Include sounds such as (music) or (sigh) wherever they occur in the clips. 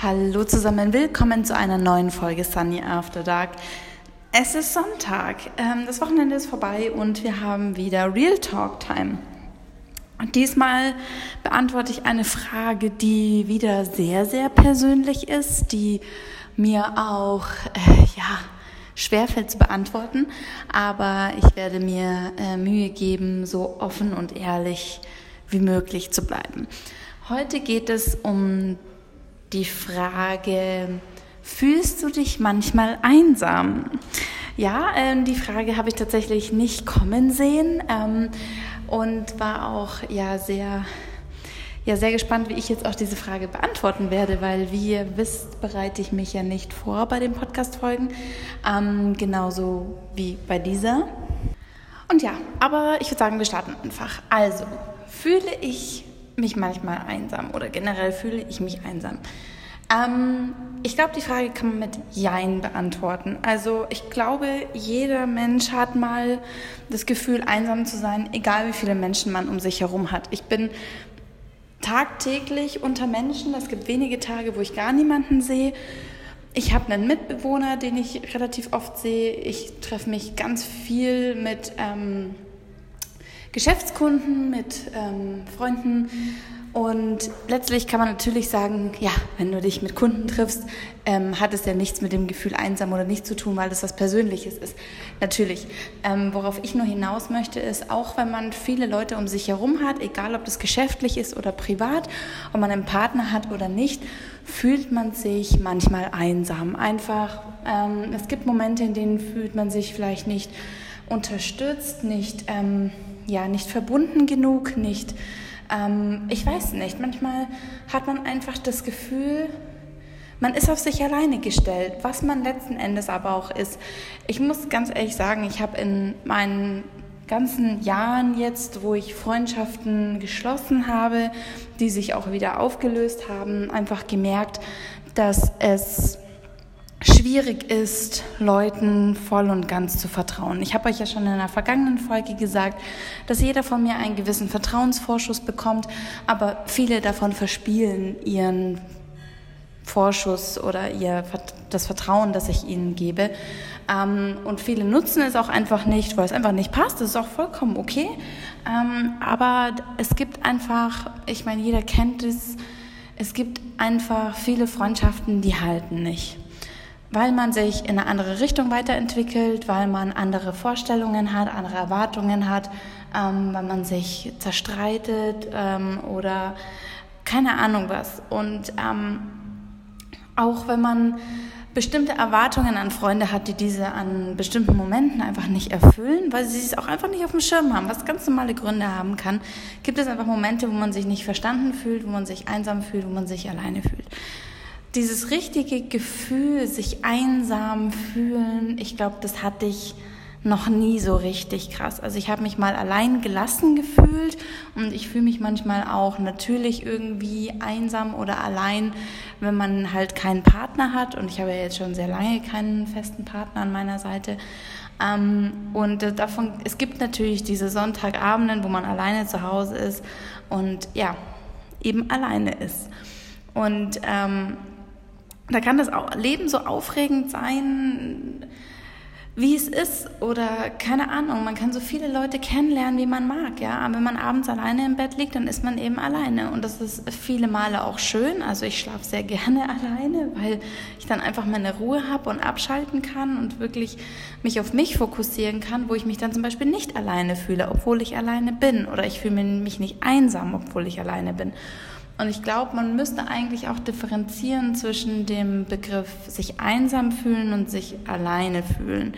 Hallo zusammen, willkommen zu einer neuen Folge Sunny After Dark. Es ist Sonntag, ähm, das Wochenende ist vorbei und wir haben wieder Real Talk Time. Und diesmal beantworte ich eine Frage, die wieder sehr, sehr persönlich ist, die mir auch, äh, ja, schwerfällt zu beantworten, aber ich werde mir äh, Mühe geben, so offen und ehrlich wie möglich zu bleiben. Heute geht es um die Frage, fühlst du dich manchmal einsam? Ja, ähm, die Frage habe ich tatsächlich nicht kommen sehen ähm, und war auch ja sehr ja sehr gespannt, wie ich jetzt auch diese Frage beantworten werde, weil wie ihr wisst, bereite ich mich ja nicht vor bei den Podcast-Folgen, ähm, genauso wie bei dieser. Und ja, aber ich würde sagen, wir starten einfach. Also, fühle ich mich manchmal einsam oder generell fühle ich mich einsam? Ähm, ich glaube, die Frage kann man mit Jein beantworten. Also ich glaube, jeder Mensch hat mal das Gefühl, einsam zu sein, egal wie viele Menschen man um sich herum hat. Ich bin tagtäglich unter Menschen. Es gibt wenige Tage, wo ich gar niemanden sehe. Ich habe einen Mitbewohner, den ich relativ oft sehe. Ich treffe mich ganz viel mit ähm, Geschäftskunden, mit ähm, Freunden. Und letztlich kann man natürlich sagen, ja, wenn du dich mit Kunden triffst, ähm, hat es ja nichts mit dem Gefühl einsam oder nicht zu tun, weil das was Persönliches ist. Natürlich. Ähm, worauf ich nur hinaus möchte, ist, auch wenn man viele Leute um sich herum hat, egal ob das geschäftlich ist oder privat, ob man einen Partner hat oder nicht, fühlt man sich manchmal einsam. Einfach, ähm, es gibt Momente, in denen fühlt man sich vielleicht nicht unterstützt, nicht ähm, ja, nicht verbunden genug, nicht, ähm, ich weiß nicht, manchmal hat man einfach das Gefühl, man ist auf sich alleine gestellt, was man letzten Endes aber auch ist. Ich muss ganz ehrlich sagen, ich habe in meinen ganzen Jahren jetzt, wo ich Freundschaften geschlossen habe, die sich auch wieder aufgelöst haben, einfach gemerkt, dass es schwierig ist, Leuten voll und ganz zu vertrauen. Ich habe euch ja schon in einer vergangenen Folge gesagt, dass jeder von mir einen gewissen Vertrauensvorschuss bekommt, aber viele davon verspielen ihren Vorschuss oder ihr, das Vertrauen, das ich ihnen gebe. Ähm, und viele nutzen es auch einfach nicht, weil es einfach nicht passt. Das ist auch vollkommen okay. Ähm, aber es gibt einfach, ich meine, jeder kennt es, es gibt einfach viele Freundschaften, die halten nicht weil man sich in eine andere Richtung weiterentwickelt, weil man andere Vorstellungen hat, andere Erwartungen hat, ähm, weil man sich zerstreitet ähm, oder keine Ahnung was. Und ähm, auch wenn man bestimmte Erwartungen an Freunde hat, die diese an bestimmten Momenten einfach nicht erfüllen, weil sie es auch einfach nicht auf dem Schirm haben, was ganz normale Gründe haben kann, gibt es einfach Momente, wo man sich nicht verstanden fühlt, wo man sich einsam fühlt, wo man sich alleine fühlt dieses richtige Gefühl, sich einsam fühlen, ich glaube, das hatte ich noch nie so richtig krass. Also ich habe mich mal allein gelassen gefühlt und ich fühle mich manchmal auch natürlich irgendwie einsam oder allein, wenn man halt keinen Partner hat. Und ich habe ja jetzt schon sehr lange keinen festen Partner an meiner Seite. Ähm, und davon, es gibt natürlich diese Sonntagabenden, wo man alleine zu Hause ist und ja, eben alleine ist. Und ähm, da kann das Leben so aufregend sein, wie es ist oder keine Ahnung, man kann so viele Leute kennenlernen, wie man mag, ja, aber wenn man abends alleine im Bett liegt, dann ist man eben alleine. Und das ist viele Male auch schön, also ich schlafe sehr (laughs) gerne alleine, weil ich dann einfach meine Ruhe habe und abschalten kann und wirklich mich auf mich fokussieren kann, wo ich mich dann zum Beispiel nicht alleine fühle, obwohl ich alleine bin. Oder ich fühle mich nicht einsam, obwohl ich alleine bin und ich glaube, man müsste eigentlich auch differenzieren zwischen dem Begriff sich einsam fühlen und sich alleine fühlen.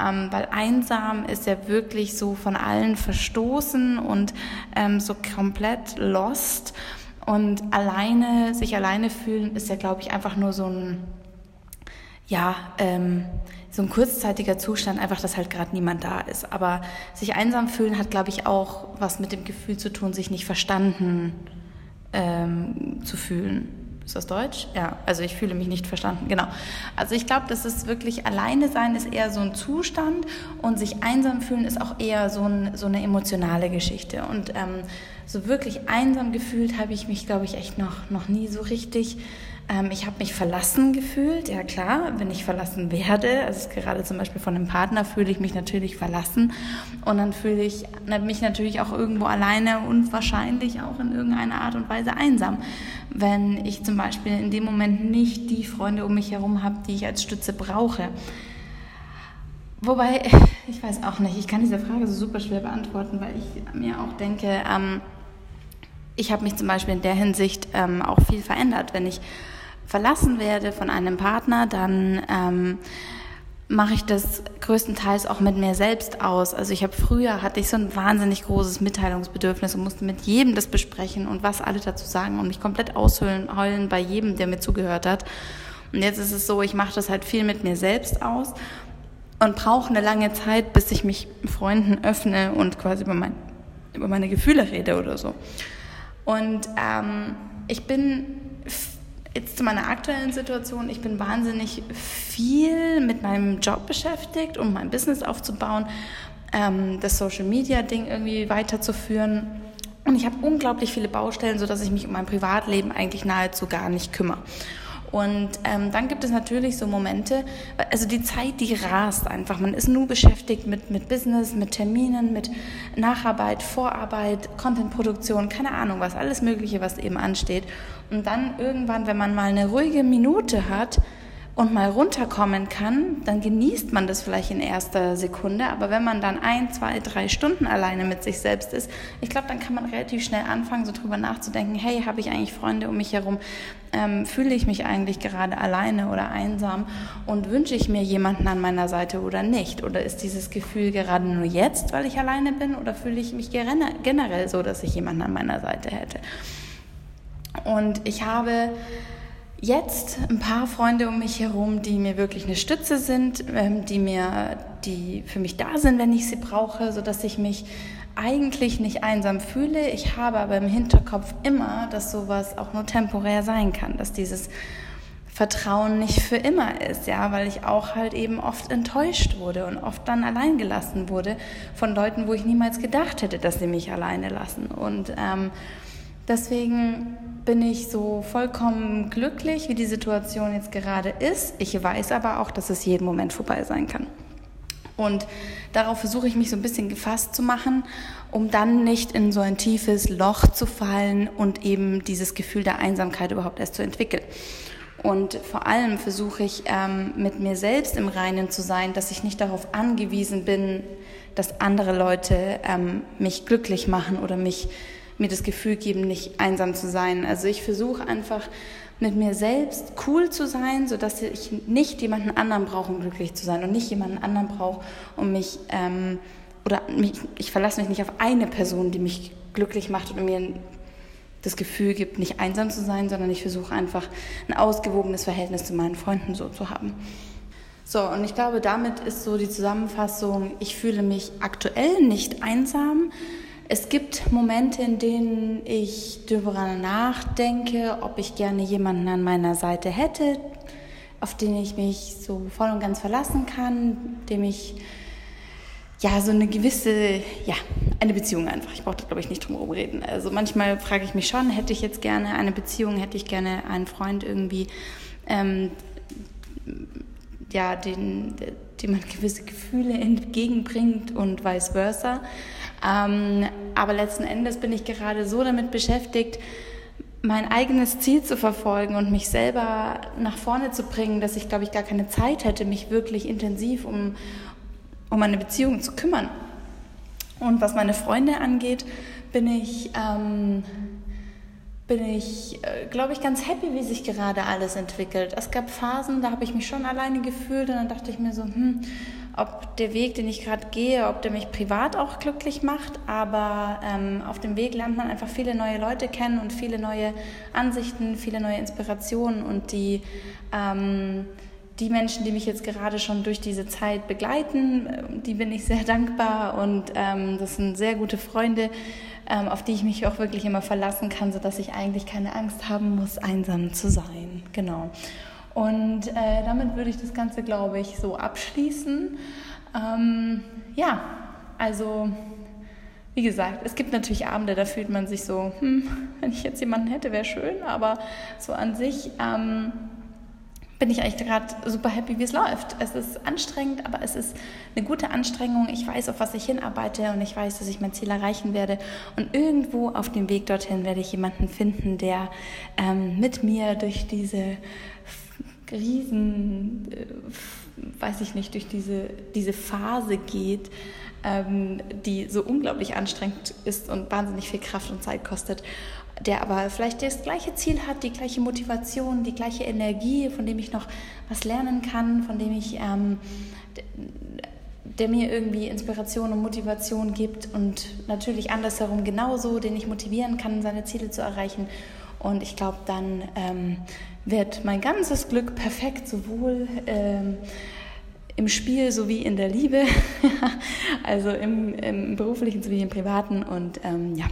Ähm, weil einsam ist ja wirklich so von allen verstoßen und ähm, so komplett lost. Und alleine, sich alleine fühlen, ist ja, glaube ich, einfach nur so ein, ja, ähm, so ein kurzzeitiger Zustand, einfach, dass halt gerade niemand da ist. Aber sich einsam fühlen hat, glaube ich, auch was mit dem Gefühl zu tun, sich nicht verstanden ähm, zu fühlen. Ist das Deutsch? Ja, also ich fühle mich nicht verstanden, genau. Also ich glaube, das ist wirklich alleine sein ist eher so ein Zustand und sich einsam fühlen ist auch eher so, ein, so eine emotionale Geschichte. Und ähm, so wirklich einsam gefühlt habe ich mich, glaube ich, echt noch, noch nie so richtig. Ähm, ich habe mich verlassen gefühlt, ja klar, wenn ich verlassen werde, also gerade zum Beispiel von einem Partner, fühle ich mich natürlich verlassen und dann fühle ich mich natürlich auch irgendwo alleine und wahrscheinlich auch in irgendeiner Art und Weise einsam, wenn ich zum Beispiel in dem Moment nicht die Freunde um mich herum habe, die ich als Stütze brauche. Wobei, (laughs) ich weiß auch nicht, ich kann diese Frage so super schwer beantworten, weil ich mir auch denke, ähm, ich habe mich zum Beispiel in der Hinsicht ähm, auch viel verändert. Wenn ich verlassen werde von einem Partner, dann ähm, mache ich das größtenteils auch mit mir selbst aus. Also ich habe früher hatte ich so ein wahnsinnig großes Mitteilungsbedürfnis und musste mit jedem das besprechen und was alle dazu sagen und mich komplett ausheulen heulen bei jedem, der mir zugehört hat. Und jetzt ist es so, ich mache das halt viel mit mir selbst aus und brauche eine lange Zeit, bis ich mich Freunden öffne und quasi über, mein, über meine Gefühle rede oder so. Und ähm, ich bin Jetzt zu meiner aktuellen Situation. Ich bin wahnsinnig viel mit meinem Job beschäftigt, um mein Business aufzubauen, ähm, das Social Media Ding irgendwie weiterzuführen. Und ich habe unglaublich viele Baustellen, sodass ich mich um mein Privatleben eigentlich nahezu gar nicht kümmere. Und ähm, dann gibt es natürlich so Momente, also die Zeit, die rast einfach. Man ist nur beschäftigt mit, mit Business, mit Terminen, mit Nacharbeit, Vorarbeit, Contentproduktion, keine Ahnung was, alles Mögliche, was eben ansteht. Und dann irgendwann, wenn man mal eine ruhige Minute hat, und mal runterkommen kann, dann genießt man das vielleicht in erster Sekunde. Aber wenn man dann ein, zwei, drei Stunden alleine mit sich selbst ist, ich glaube, dann kann man relativ schnell anfangen, so drüber nachzudenken, hey, habe ich eigentlich Freunde um mich herum? Ähm, fühle ich mich eigentlich gerade alleine oder einsam? Und wünsche ich mir jemanden an meiner Seite oder nicht? Oder ist dieses Gefühl gerade nur jetzt, weil ich alleine bin? Oder fühle ich mich generell so, dass ich jemanden an meiner Seite hätte? Und ich habe jetzt ein paar Freunde um mich herum, die mir wirklich eine Stütze sind, ähm, die mir, die für mich da sind, wenn ich sie brauche, so dass ich mich eigentlich nicht einsam fühle. Ich habe aber im Hinterkopf immer, dass sowas auch nur temporär sein kann, dass dieses Vertrauen nicht für immer ist, ja, weil ich auch halt eben oft enttäuscht wurde und oft dann allein gelassen wurde von Leuten, wo ich niemals gedacht hätte, dass sie mich alleine lassen. Und ähm, Deswegen bin ich so vollkommen glücklich, wie die Situation jetzt gerade ist. Ich weiß aber auch, dass es jeden Moment vorbei sein kann. Und darauf versuche ich mich so ein bisschen gefasst zu machen, um dann nicht in so ein tiefes Loch zu fallen und eben dieses Gefühl der Einsamkeit überhaupt erst zu entwickeln. Und vor allem versuche ich ähm, mit mir selbst im Reinen zu sein, dass ich nicht darauf angewiesen bin, dass andere Leute ähm, mich glücklich machen oder mich mir das Gefühl geben, nicht einsam zu sein. Also ich versuche einfach mit mir selbst cool zu sein, sodass ich nicht jemanden anderen brauche, um glücklich zu sein und nicht jemanden anderen brauche, um mich ähm, oder mich, ich verlasse mich nicht auf eine Person, die mich glücklich macht und mir das Gefühl gibt, nicht einsam zu sein, sondern ich versuche einfach ein ausgewogenes Verhältnis zu meinen Freunden so zu haben. So, und ich glaube, damit ist so die Zusammenfassung, ich fühle mich aktuell nicht einsam, es gibt Momente, in denen ich darüber nachdenke, ob ich gerne jemanden an meiner Seite hätte, auf den ich mich so voll und ganz verlassen kann, dem ich ja so eine gewisse, ja, eine Beziehung einfach. Ich brauche da, glaube ich, nicht drum herum reden. Also manchmal frage ich mich schon, hätte ich jetzt gerne eine Beziehung, hätte ich gerne einen Freund irgendwie, ähm, ja, den, dem man gewisse Gefühle entgegenbringt und vice versa. Ähm, aber letzten Endes bin ich gerade so damit beschäftigt, mein eigenes Ziel zu verfolgen und mich selber nach vorne zu bringen, dass ich, glaube ich, gar keine Zeit hätte, mich wirklich intensiv um, um eine Beziehung zu kümmern. Und was meine Freunde angeht, bin ich, ähm, bin ich, äh, glaube ich, ganz happy, wie sich gerade alles entwickelt. Es gab Phasen, da habe ich mich schon alleine gefühlt und dann dachte ich mir so, hm, ob der Weg, den ich gerade gehe, ob der mich privat auch glücklich macht. Aber ähm, auf dem Weg lernt man einfach viele neue Leute kennen und viele neue Ansichten, viele neue Inspirationen und die ähm, die Menschen, die mich jetzt gerade schon durch diese Zeit begleiten, die bin ich sehr (laughs) dankbar und ähm, das sind sehr gute Freunde, ähm, auf die ich mich auch wirklich immer verlassen kann, sodass ich eigentlich keine Angst haben muss, einsam zu sein. Genau. Und äh, damit würde ich das Ganze, glaube ich, so abschließen. Ähm, ja, also wie gesagt, es gibt natürlich Abende, da fühlt man sich so, hm, wenn ich jetzt jemanden hätte, wäre schön, aber so an sich ähm, bin ich eigentlich gerade super happy, wie es läuft. Es ist anstrengend, aber es ist eine gute Anstrengung. Ich weiß, auf was ich hinarbeite und ich weiß, dass ich mein Ziel erreichen werde. Und irgendwo auf dem Weg dorthin werde ich jemanden finden, der ähm, mit mir durch diese riesen, äh, weiß ich nicht, durch diese, diese Phase geht, ähm, die so unglaublich anstrengend ist und wahnsinnig viel Kraft und Zeit kostet der aber vielleicht das gleiche Ziel hat, die gleiche Motivation, die gleiche Energie, von dem ich noch was lernen kann, von dem ich, ähm, der mir irgendwie Inspiration und Motivation gibt und natürlich andersherum genauso, den ich motivieren kann, seine Ziele zu erreichen. Und ich glaube, dann ähm, wird mein ganzes Glück perfekt, sowohl ähm, im Spiel sowie in der Liebe, (laughs) also im, im beruflichen sowie im privaten. Und ähm, ja.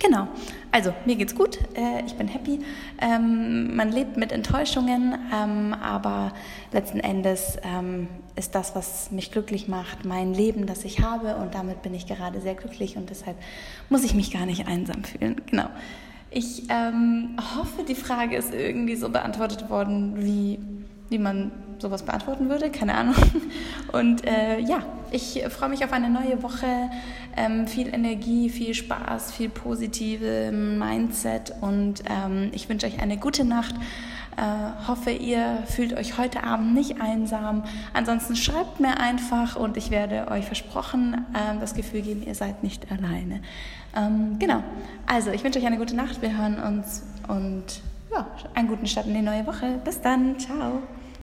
Genau. Also, mir geht's gut. Äh, ich bin happy. Ähm, man lebt mit Enttäuschungen, ähm, aber letzten Endes ähm, ist das, was mich glücklich macht, mein Leben, das ich habe. Und damit bin ich gerade sehr glücklich und deshalb muss ich mich gar nicht einsam fühlen. Genau. Ich ähm, hoffe, die Frage ist irgendwie so beantwortet worden, wie, wie man sowas beantworten würde, keine Ahnung. (laughs) Und äh, ja, ich freue mich auf eine neue Woche, ähm, viel Energie, viel Spaß, viel positive Mindset und ähm, ich wünsche euch eine gute Nacht. Äh, hoffe, ihr fühlt euch heute Abend nicht einsam. Ansonsten schreibt mir einfach und ich werde euch versprochen äh, das Gefühl geben, ihr seid nicht alleine. Ähm, genau. Also, ich wünsche euch eine gute Nacht. Wir hören uns und ja, einen guten Start in die neue Woche. Bis dann. Ciao.